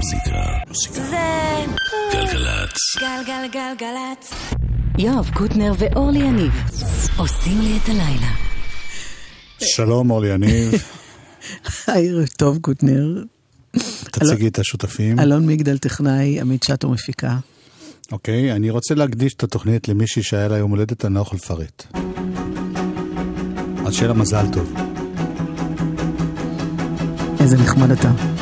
מוזיקה. זה... גלגלצ. גלגלגלגלצ. יואב קוטנר ואורלי יניב עושים לי את הלילה. שלום, אורלי יניב. ערב טוב, קוטנר. תציגי את השותפים. אלון מגדל טכנאי, עמית שטו מפיקה. אוקיי, אני רוצה להקדיש את התוכנית למישהי שהיה לה יום הולדת, אני לא יכול לפרט. אז שיהיה לה מזל טוב. איזה נחמד אתה.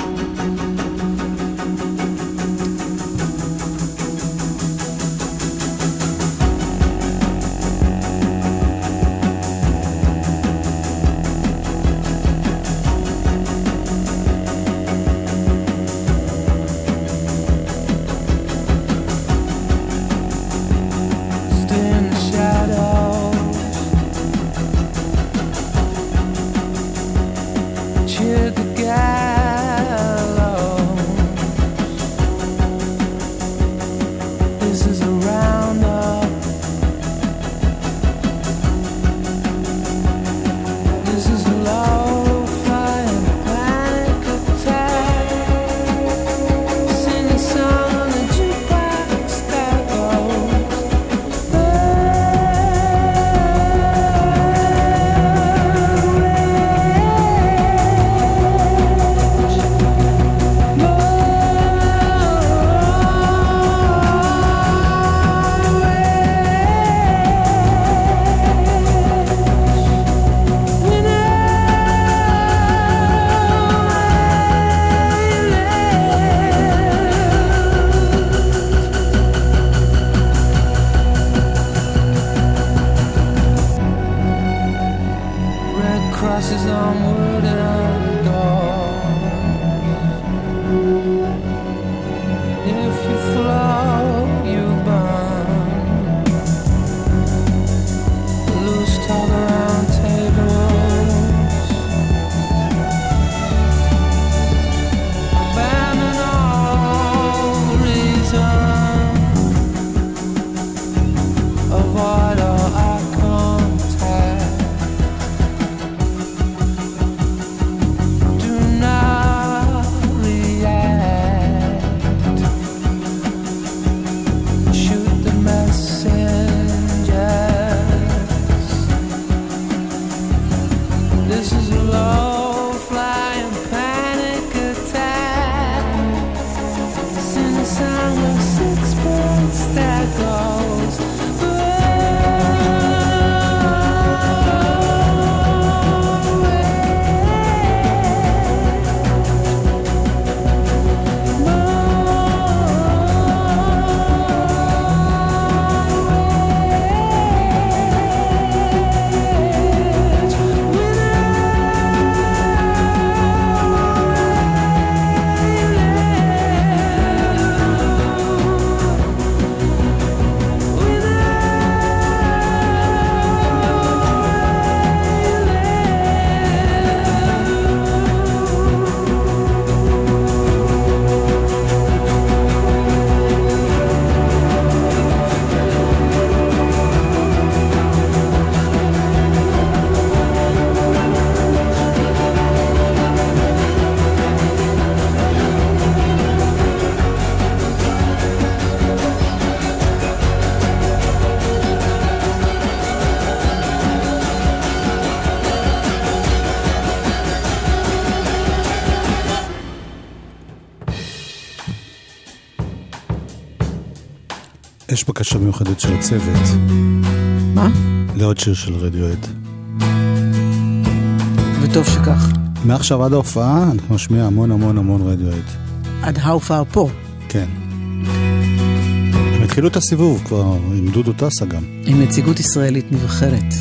בקשה מיוחדת של הצוות. מה? לעוד שיר של רדיואט. וטוב שכך. מעכשיו עד ההופעה אנחנו נשמיע המון המון המון רדיואט. עד ההופעה פה. כן. הם התחילו את הסיבוב כבר עם דודו טסה גם. עם נציגות ישראלית נבחרת.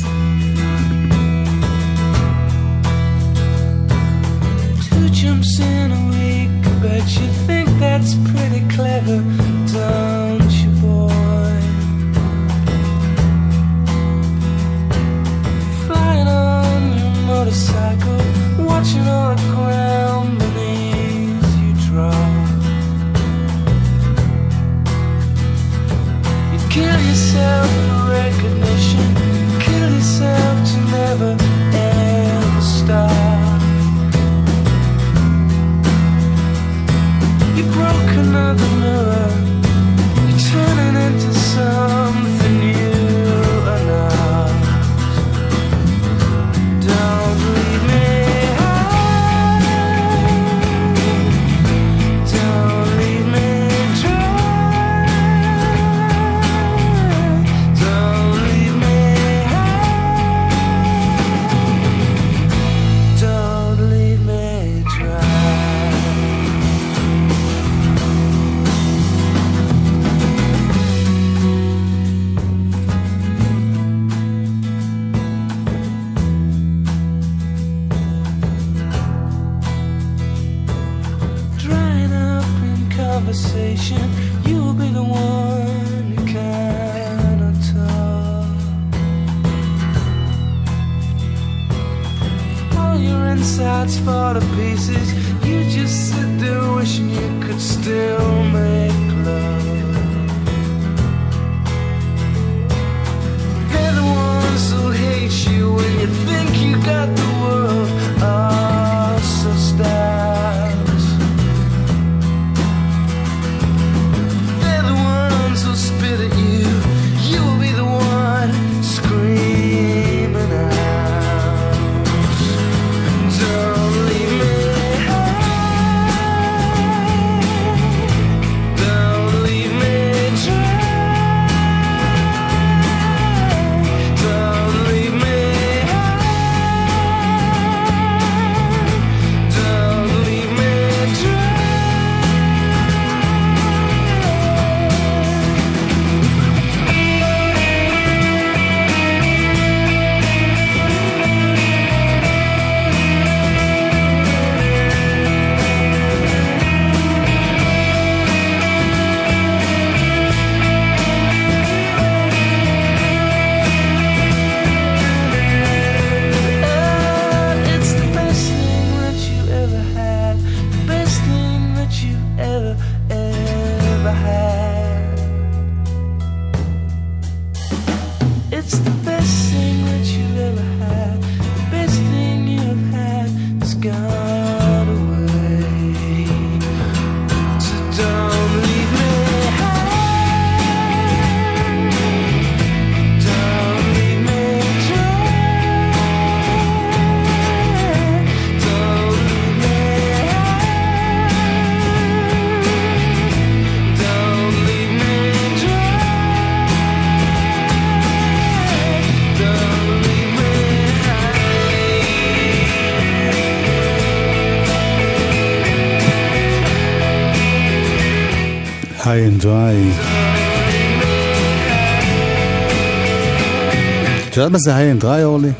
יודעת מה זה High and Dry, אורלי?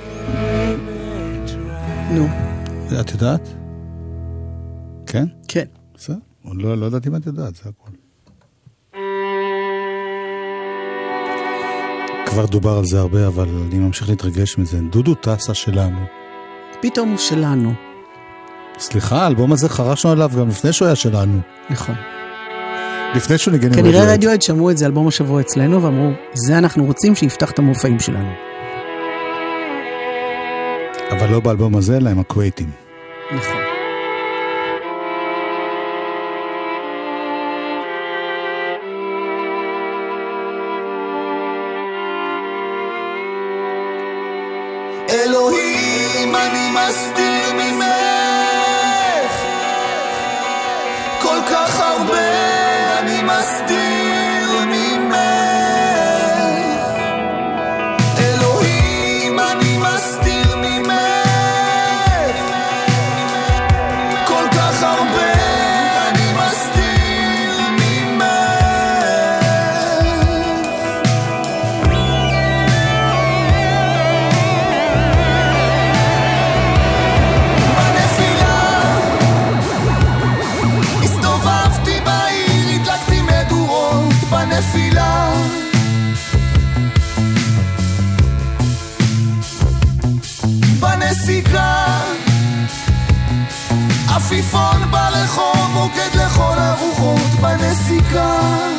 נו. את יודעת? כן? כן. בסדר. לא, לא יודעת אם את יודעת, זה הכול. כבר דובר על זה הרבה, אבל אני ממשיך להתרגש מזה. דודו טסה שלנו. פתאום הוא שלנו. סליחה, האלבום הזה חרשנו עליו גם לפני שהוא היה שלנו. נכון. לפני שהוא ניגן עם רדיואד. כנראה רדיואד שמעו את זה אלבום השבוע אצלנו ואמרו, זה אנחנו רוצים שיפתח את המופעים שלנו. אבל לא באלבום הזה, אלא עם הכווייטים. נכון. אלוהים, אני מסתיר ממך הרוחות בנסיקה.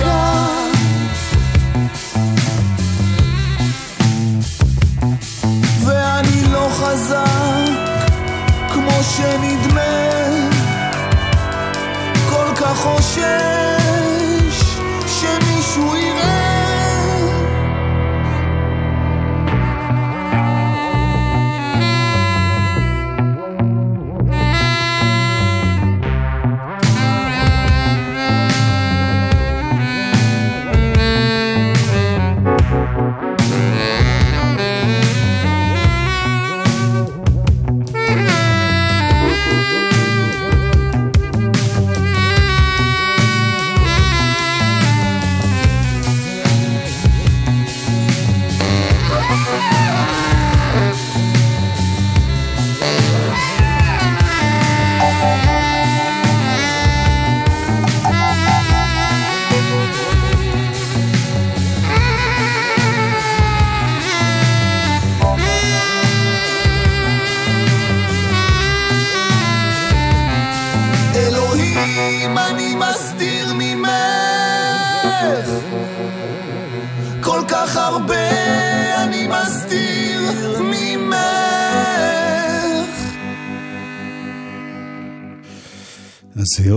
בנסיקה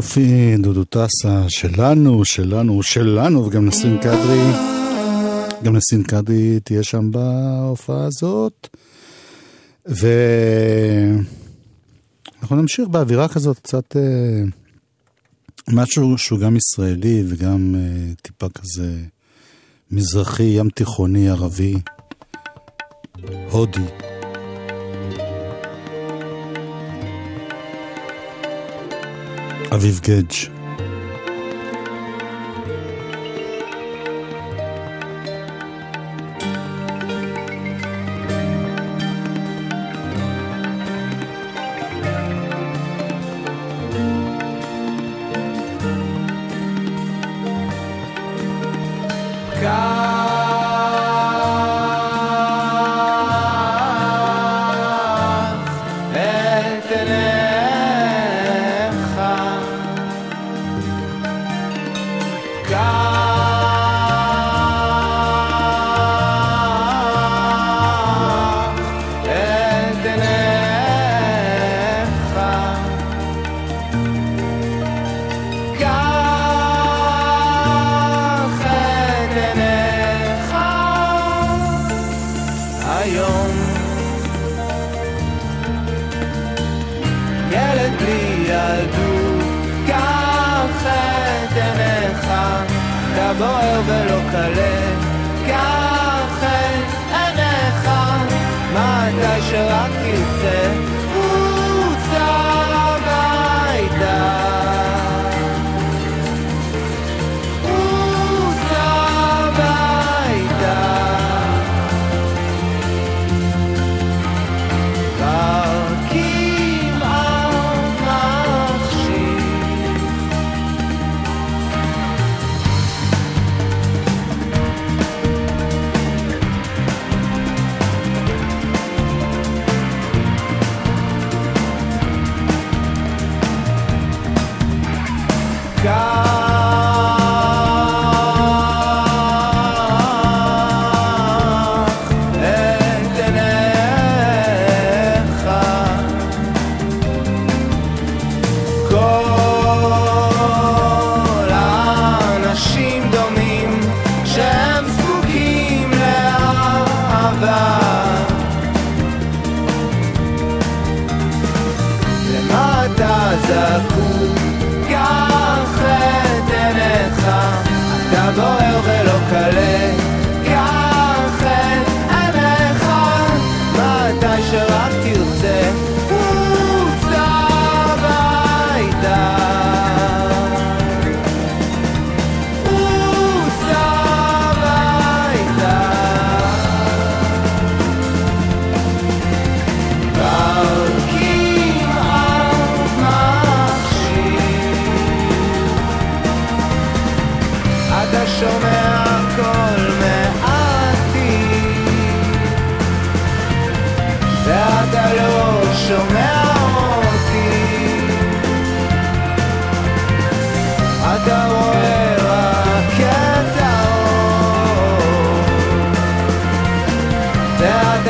יופי, דודו טסה, שלנו, שלנו, שלנו, וגם נסים קדרי, גם נסים קדרי תהיה שם בהופעה הזאת. ואנחנו נמשיך באווירה כזאת, קצת אה, משהו שהוא גם ישראלי וגם אה, טיפה כזה מזרחי, ים תיכוני, ערבי, הודי. אביב גדג'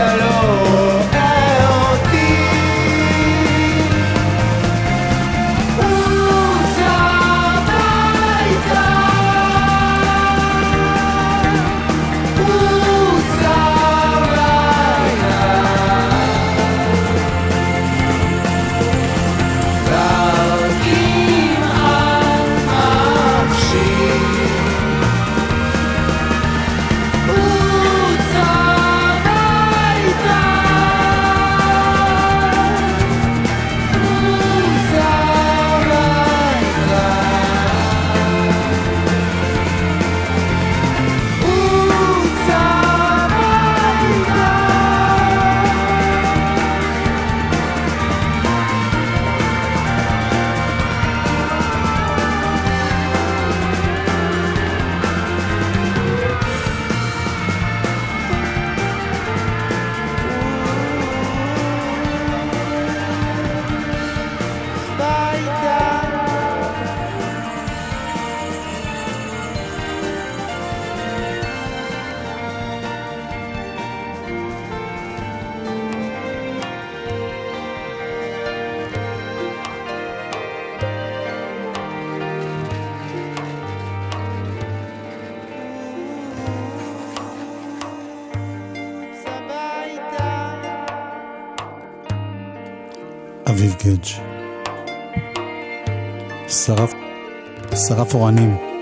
alone שרף אורנים.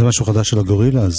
זה משהו חדש של הגורילה אז.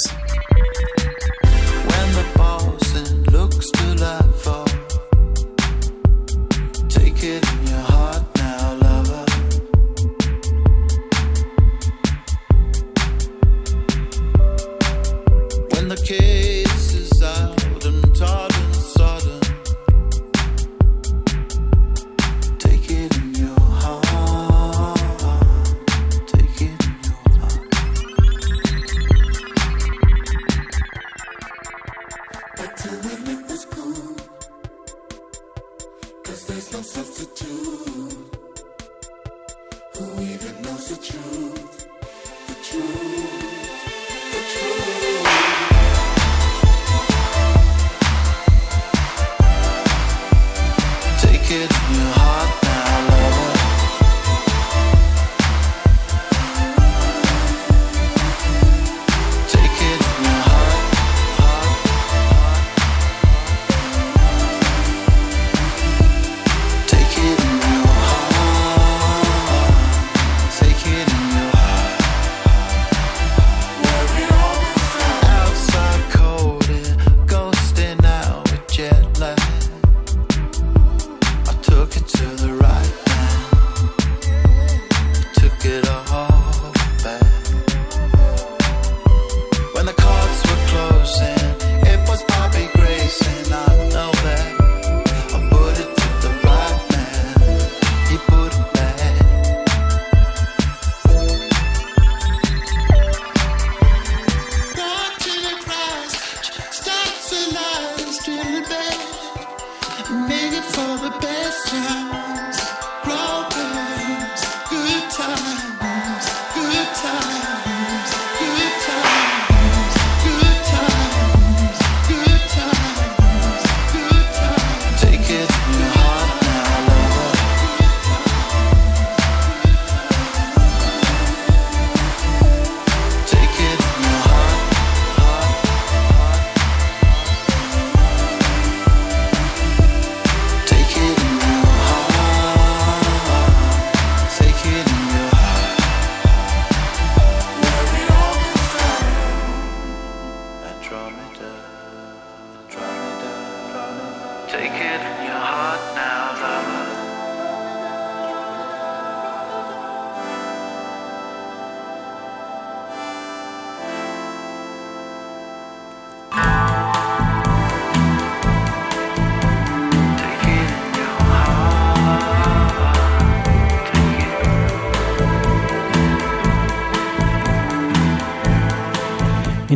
to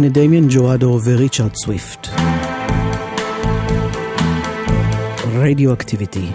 ידי דמיין ג'ואדו וריצ'רד סוויפט. רדיו אקטיביטי.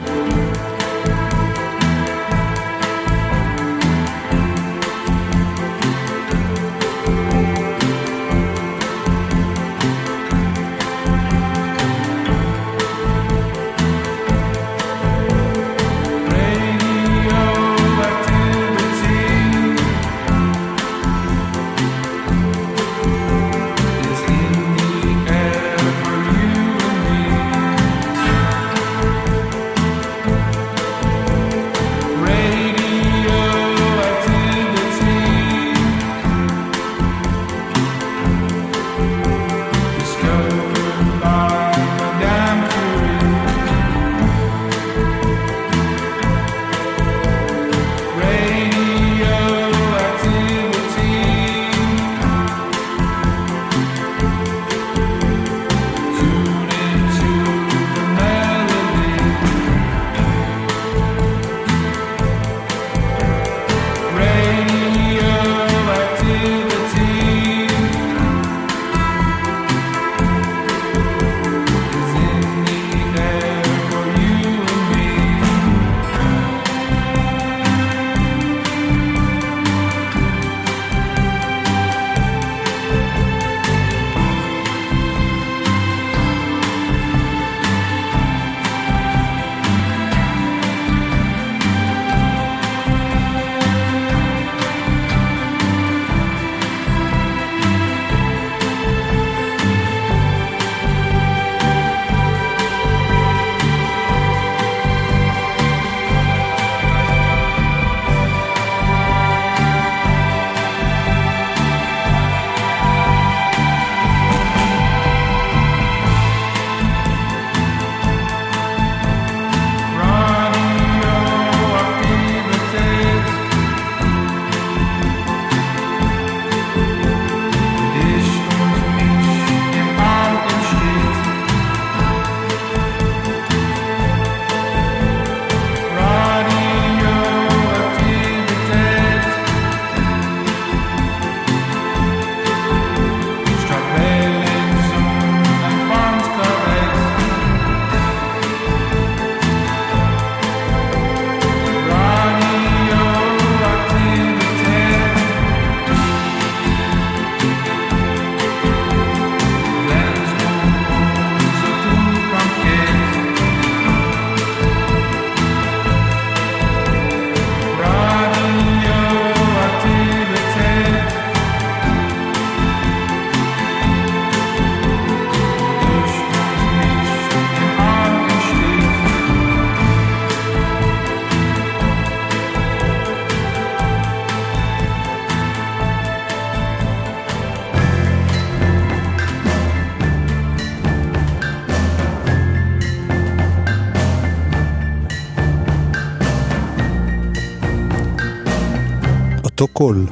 קול.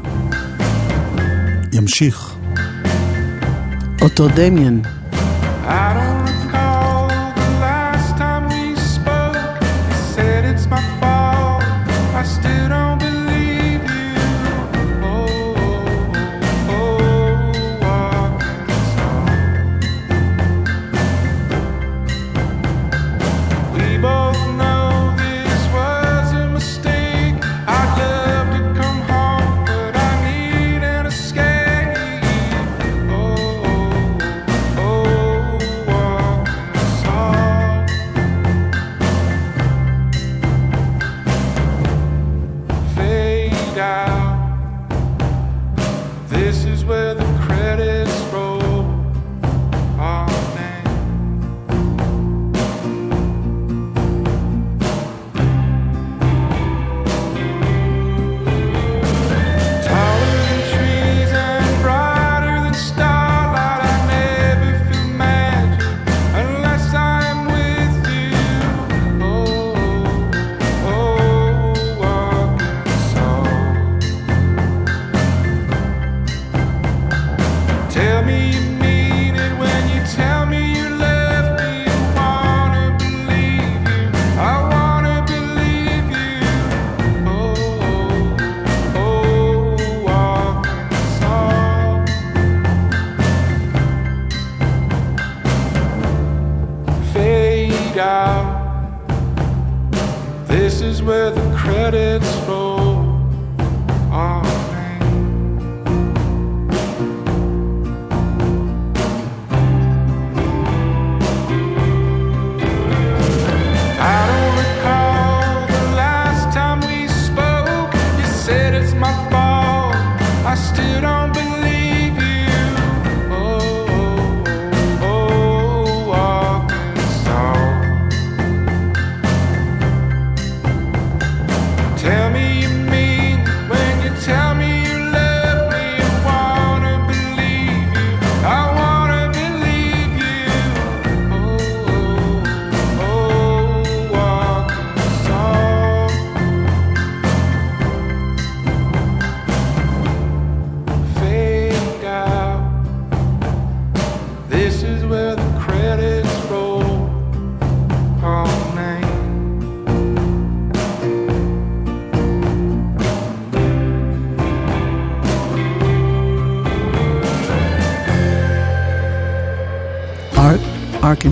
ימשיך. אותו דמיאן.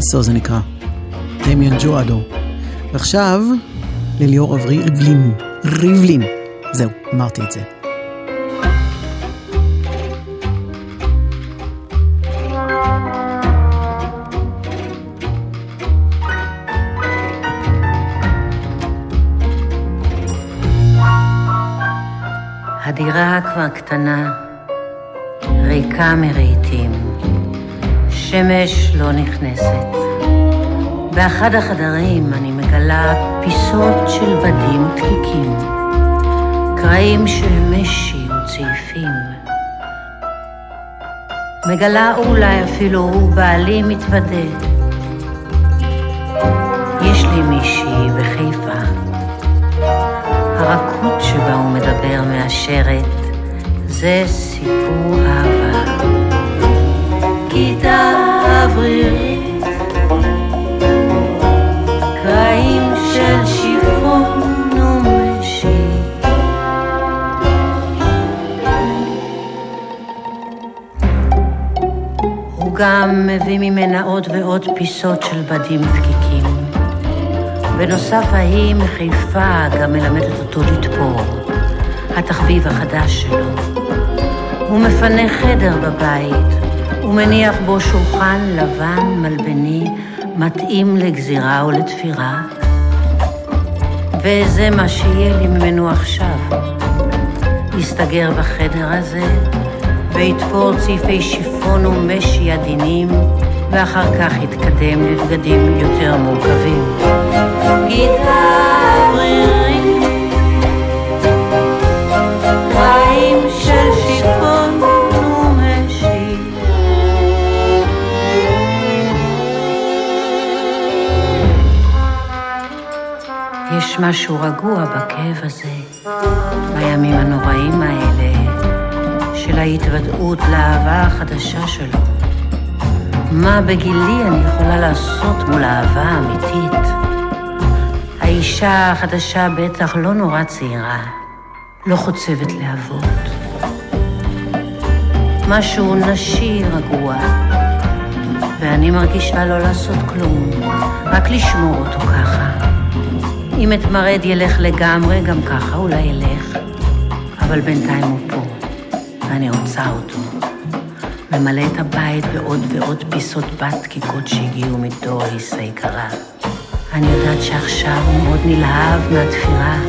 ארקנסו זה נקרא. דמיאן ג'ואדו. ועכשיו, לליאור אברי ריבלין. ריבלין. זהו, אמרתי את זה. הדירה כבר קטנה, ריקה מרהיטים, שמש לא נכנסת. באחד החדרים אני מגלה פיסות של בדים דקיקים, קרעים של משי וצעיפים. מגלה אולי אפילו הוא בעלי מתוודה. יש לי מישהי בחיפה. הרכות שבה הוא מדבר מאשרת, זה סיפור אהבה. כיתה אוורירית, גם מביא ממנה עוד ועוד פיסות של בדים דקיקים. בנוסף ההיא מחיפה גם מלמדת אותו לתפור, התחביב החדש שלו. הוא מפנה חדר בבית, ומניח בו שולחן לבן מלבני, מתאים לגזירה ולתפירה. וזה מה שיהיה לי ממנו עכשיו. יסתגר בחדר הזה, ויתפור צעיפי שיפון ומשי עדינים, ואחר כך יתקדם לבגדים יותר מורכבים. של שיפון ומשי. יש משהו רגוע בכאב הזה, בימים הנוראים האלה, ההתוודעות לאהבה החדשה שלו. מה בגילי אני יכולה לעשות מול אהבה אמיתית? האישה החדשה בטח לא נורא צעירה, לא חוצבת להבות. משהו נשי רגוע, ואני מרגישה לא לעשות כלום, רק לשמור אותו ככה. אם אתמרד ילך לגמרי, גם ככה אולי ילך, אבל בינתיים הוא פה, ואני רוצה אותו. ממלא את הבית בעוד ועוד פיסות בת דקיקות שהגיעו מדוריס היקרה. אני יודעת שעכשיו הוא מאוד נלהב מהתפירה.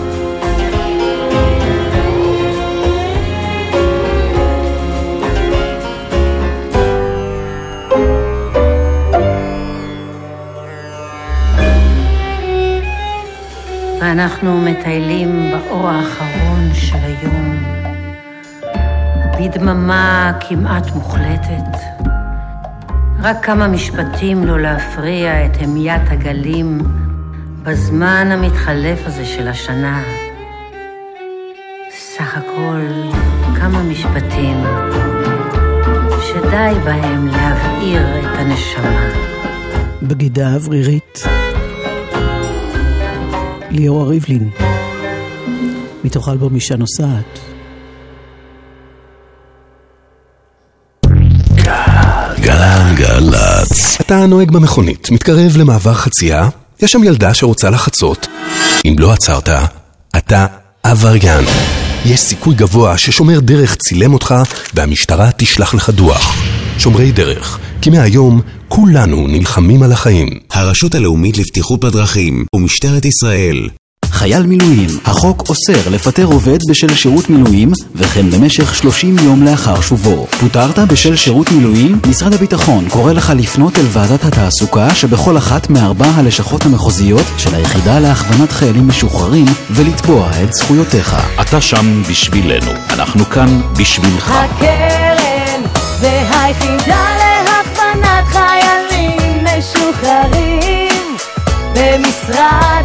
ואנחנו מטיילים באור האחרון של היום, בדממה כמעט מוחלטת. רק כמה משפטים לא להפריע את המיית הגלים בזמן המתחלף הזה של השנה. סך הכל כמה משפטים שדי בהם להבעיר את הנשמה. בגידה אוורירית. ליאורה ריבלין, מתוך אלבום אישה נוסעת. אתה נוהג במכונית, מתקרב למעבר חצייה, יש שם ילדה שרוצה לחצות. אם לא עצרת, אתה עבריין. יש סיכוי גבוה ששומר דרך צילם אותך והמשטרה תשלח לך דוח. שומרי דרך, כי מהיום כולנו נלחמים על החיים. הרשות הלאומית לבטיחות בדרכים ומשטרת ישראל חייל מילואים, החוק אוסר לפטר עובד בשל שירות מילואים וכן במשך 30 יום לאחר שובו. פוטרת בשל שירות מילואים? משרד הביטחון קורא לך לפנות אל ועדת התעסוקה שבכל אחת מארבע הלשכות המחוזיות של היחידה להכוונת חיילים משוחררים ולתבוע את זכויותיך. אתה שם בשבילנו, אנחנו כאן בשבילך. הקרן והיחידה להכוונת חיילים משוחררים במשרד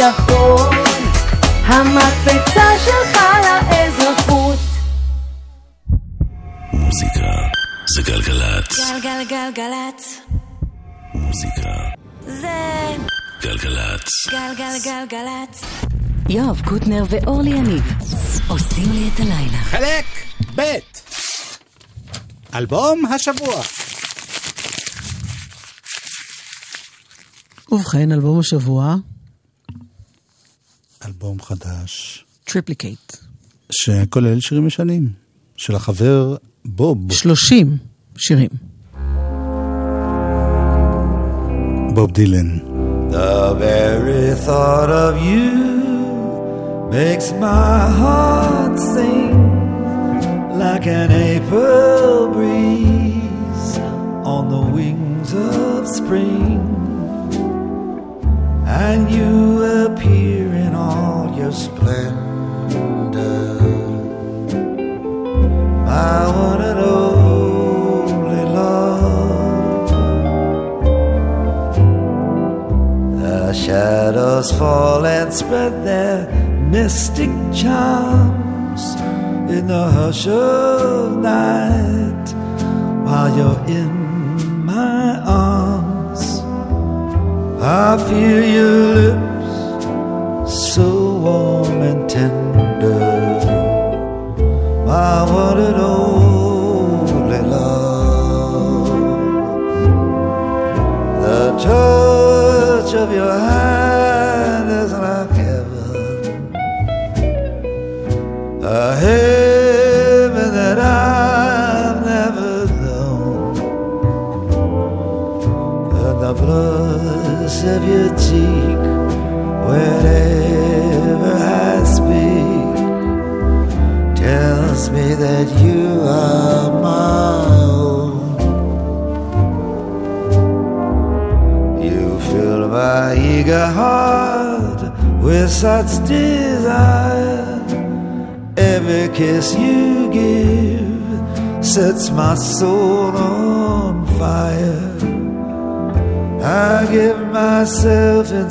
הביטחון המקפצה שלך לאזרחות מוזיקה זה גלגלצ. גלגלגלגלצ. מוזיקה זה גלגלצ. גלגלגלגלצ. יואב קוטנר ואורלי יניב עושים לי את הלילה. חלק ב' אלבום השבוע. ובכן, אלבום השבוע, אלבום חדש Triplicate. שכולל שירים ישנים של החבר בוב, 30 שירים. בוב דילן. The very thought of you makes my heart sing like an April breeze on the wings of spring. And you appear in all your splendor, my one and only love. The shadows fall and spread their mystic charms in the hush of night while you're in my arms. I feel your lips so warm and tender, my one and only my soul on fire. I give myself in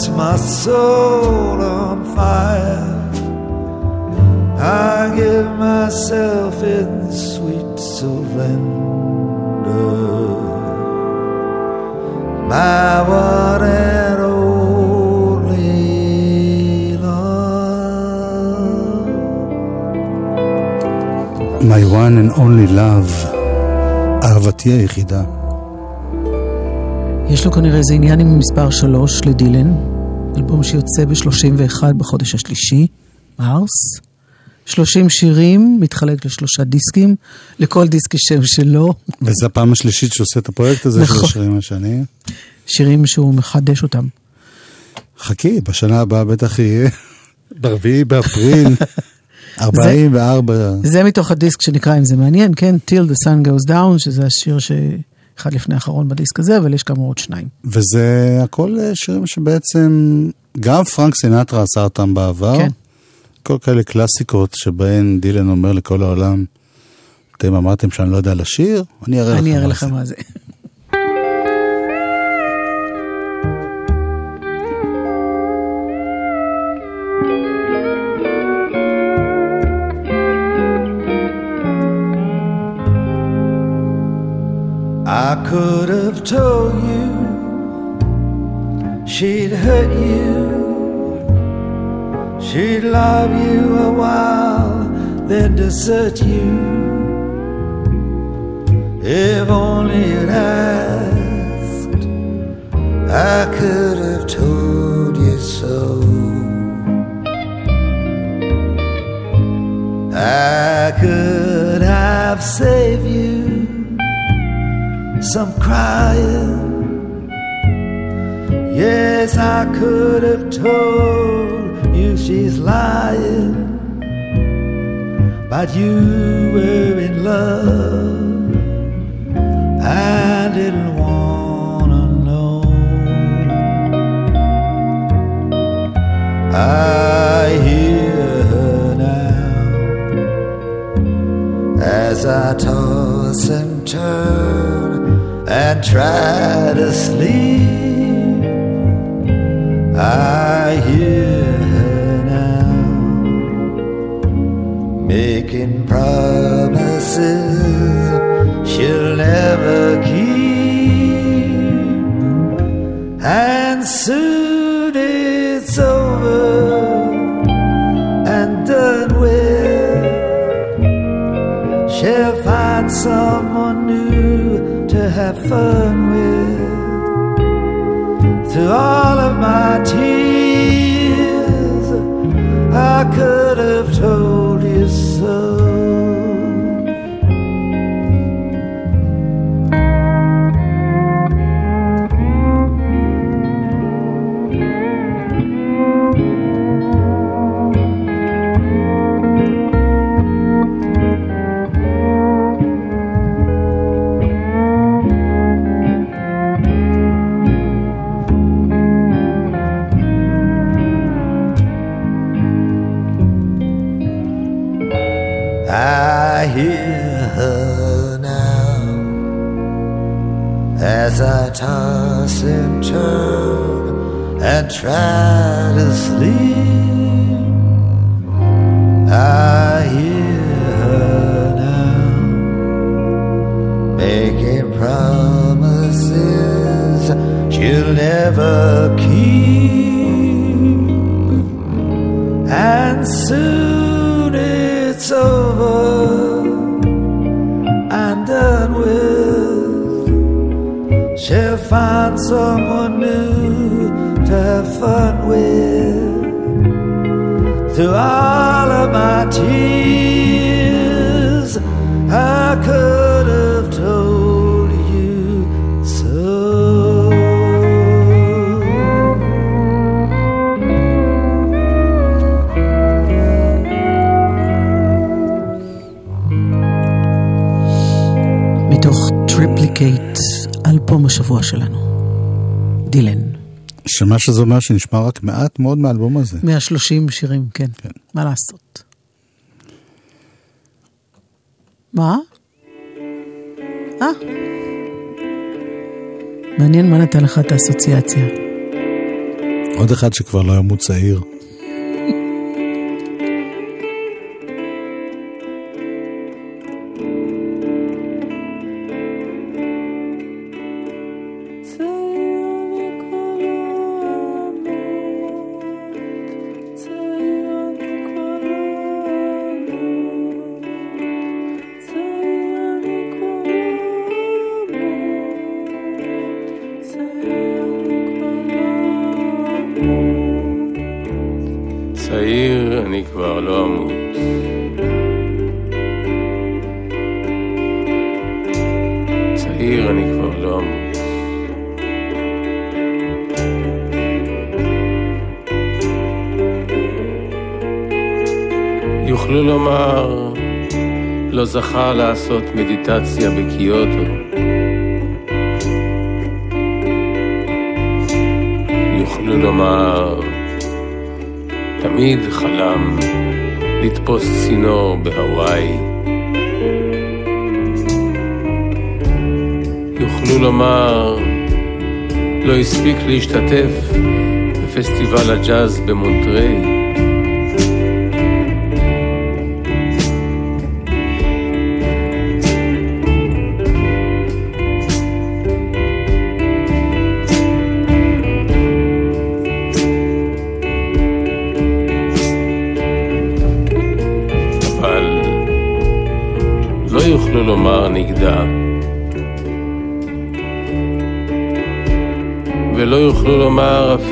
sets my soul on fire. I give myself in sweet surrender. My one and only love. My one and only love, אהבתי היחידה. יש לו כנראה איזה עניין עם מספר 3 לדילן, אלבום שיוצא ב-31 בחודש השלישי, ארס. 30 שירים, מתחלק לשלושה דיסקים, לכל דיסק יש שם שלו. וזו הפעם השלישית שהוא עושה את הפרויקט הזה של נכון. השירים השניים. שירים שהוא מחדש אותם. חכי, בשנה הבאה בטח יהיה, ברביעי באפריל, 44. זה מתוך הדיסק שנקרא, אם זה מעניין, כן, Till the Sun Goes Down, שזה השיר שאחד לפני האחרון בדיסק הזה, אבל יש כאמור עוד שניים. וזה הכל אה, שירים שבעצם, גם פרנק סינטרה עשה אותם בעבר. כן. כל כאלה קלאסיקות שבהן דילן אומר לכל העולם, אתם אמרתם שאני לא יודע לשיר, אני אראה לכם. אני אראה מה זה." I could have told you she'd hurt you, she'd love you a while, then desert you. If only you'd asked, I could have told you so. I could have saved you some crying. Yes, I could have told you she's lying, but you were in love. I didn't wanna know. I hear her now as I toss and turn and try to sleep. I hear her now making promises she'll never keep, and soon forever. I hear her now as I toss and turn and try to sleep. I hear her now making promises she'll never keep, and soon it's over and done with. She'll find someone new to have fun with. through all of my tears. I could Triplicate, אלבום השבוע שלנו. דילן. שמה שזה אומר שנשמע רק מעט מאוד מהאלבום הזה. 130 שירים, כן. כן. מה לעשות? מה? אה? מעניין מה נתן לך את האסוציאציה. עוד אחד שכבר לא ימות. צעיר לא אמות. צעיר אני כבר לא אמות. יוכלו לומר, לא זכה לעשות מדיטציה בקיוטו. יוכלו לומר, תמיד חלם לתפוס צינור בהוואי. יוכלו לומר, לא הספיק להשתתף בפסטיבל הג'אז במונטריי.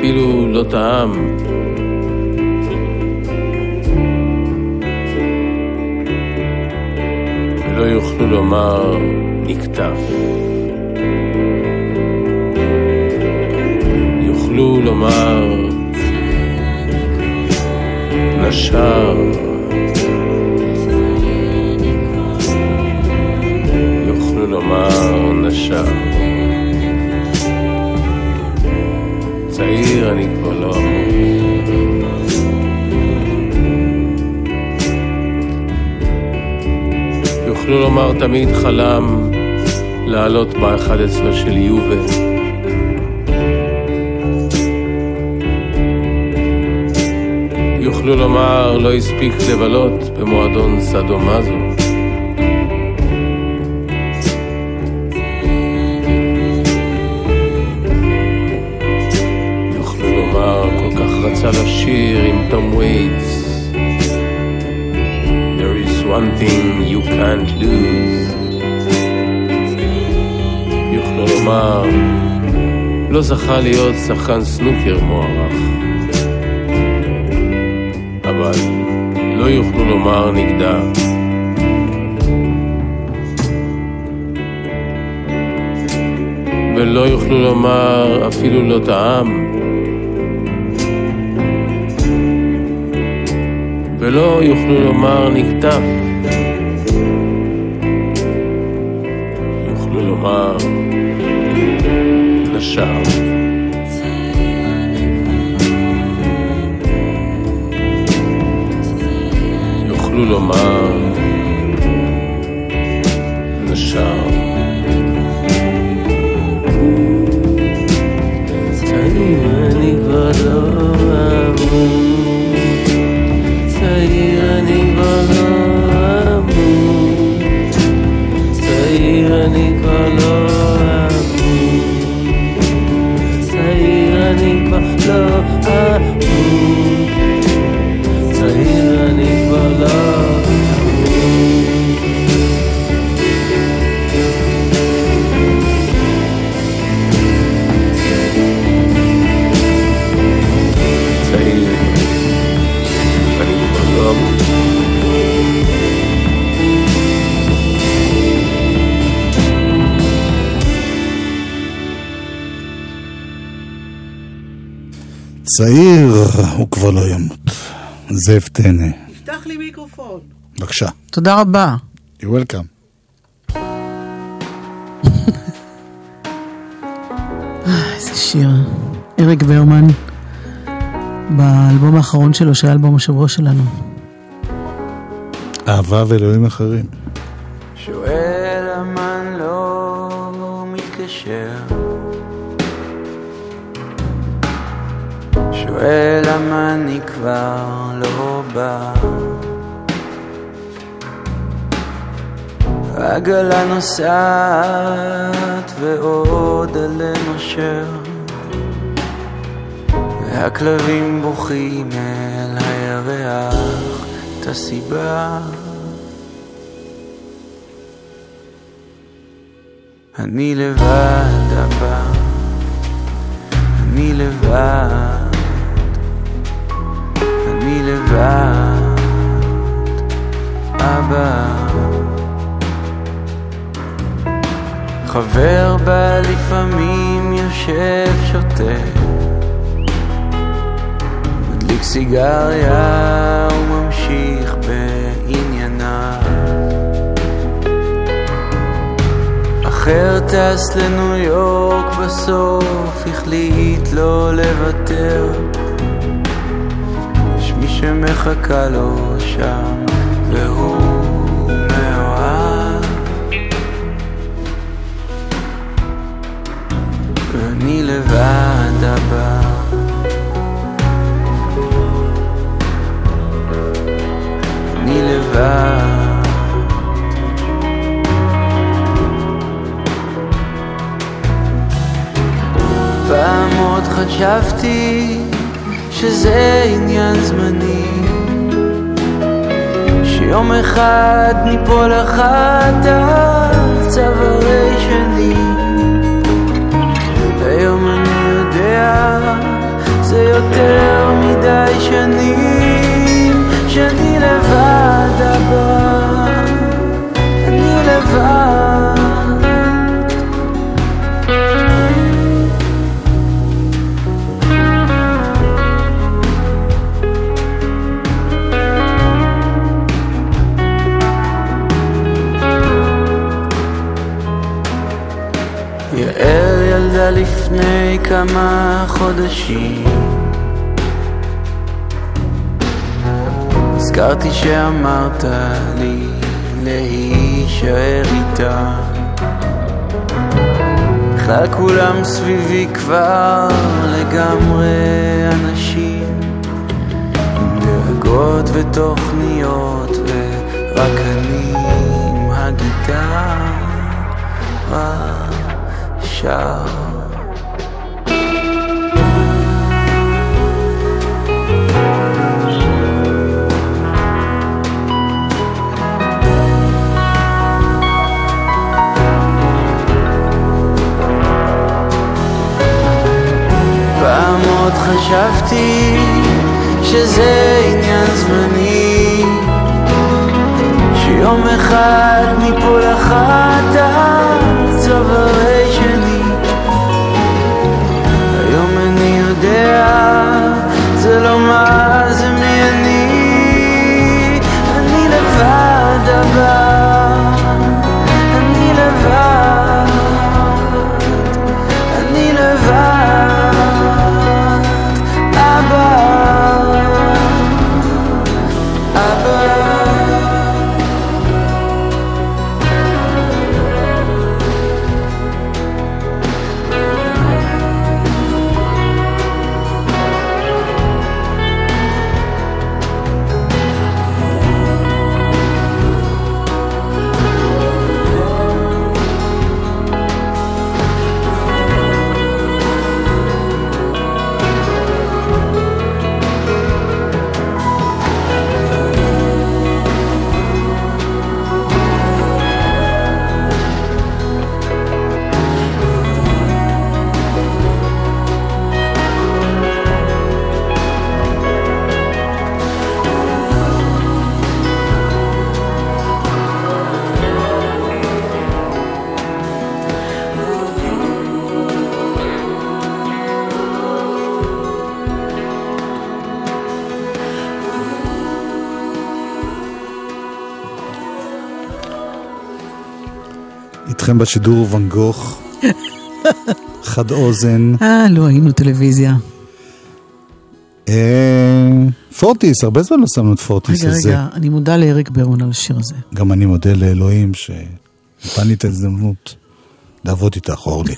אפילו לא טעם. ולא יוכלו לומר נקטף. יוכלו לומר נשר. לומר תמיד חלם לעלות ב-11 של יובל. יוכלו לומר לא הספיק לבלות במועדון סדומזו. יוכלו לומר כל כך רצה לשיר עם תום וייטס one thing you can't lose. יוכלו לומר לא זכה להיות שחקן סנוקר מוערך. אבל לא יוכלו לומר נגדה. ולא יוכלו לומר אפילו לא טעם. ולא יוכלו לומר נקטף נשר יוכלו לומר נשר אני כבר לא צעיר, הוא כבר לא ימות. זאב טנא. פתח לי מיקרופון. בבקשה. תודה רבה. You're welcome. אה, איזה שיר. אריק ברמן, באלבום האחרון שלו, שהיה אלבום השבוע שלנו. אהבה ואלוהים אחרים. נוסעת ועוד עלה נושר והכלבים בוכים אל הירח את הסיבה. אני לבד הבא, אני לבד, אני לבד, אבא. חבר בא לפעמים יושב שותה, מדליק סיגריה וממשיך בענייניו. אחר טס לניו יורק בסוף החליט לא לוותר. יש מי שמחכה לו שם ואני לבד הבא. אני לבד פעם עוד חשבתי שזה עניין זמני. שיום אחד ניפול אחת על צווארי שני יותר מדי שנים שאני לבד הבא אני לבד. יעל ילדה לפני כמה חודשים הזכרתי שאמרת לי להישאר איתה. בכלל כולם סביבי כבר לגמרי אנשים. עם דאגות ותוכניות ורק אני עם הגיטרה. שר עוד חשבתי שזה עניין זמני. שיום אחד ניפול אחת על צווארי שני היום אני יודע זה לא מה זה מי אני אני לבד הבא בשידור ואן גוך. חד אוזן. אה, לא היינו טלוויזיה. אה, פורטיס, הרבה זמן לא שמנו את פורטיס רגע, הזה. רגע, אני מודה לאריק ברון על השיר הזה. גם אני מודה לאלוהים שנתן לי את ההזדמנות לעבוד איתך, אורלי.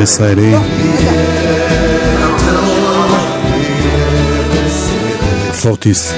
יער ישראלי, פורטיס.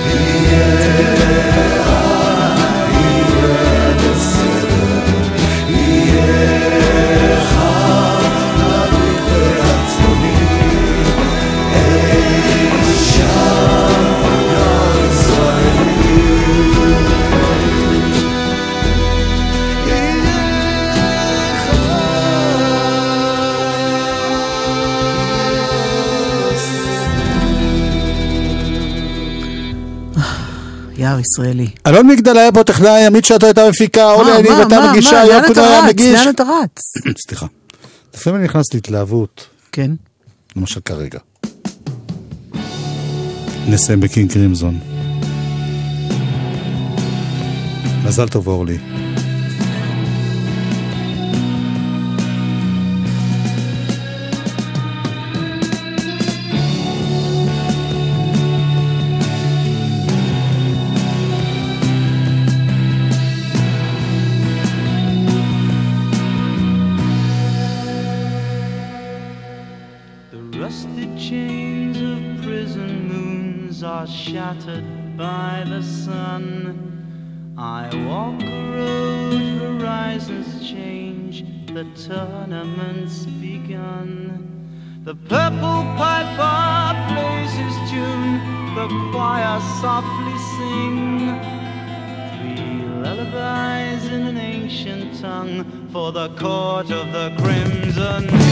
יער ישראלי. אלון מגדל היה פה טכנאי, עמית שטו הייתה מפיקה, אורלי הייתה מה, מגישה, יואב קודר היה? מגיש. לאן אתה רץ? סליחה. לפעמים אני נכנס להתלהבות, כן. למשל כרגע. נסיים בקינג קרימזון. מזל טוב אורלי. The chains of prison moons are shattered by the sun. I walk a road, horizons change, the tournament's begun. The purple piper plays his tune, the choir softly sing. Three lullabies in an ancient tongue for the court of the crimson.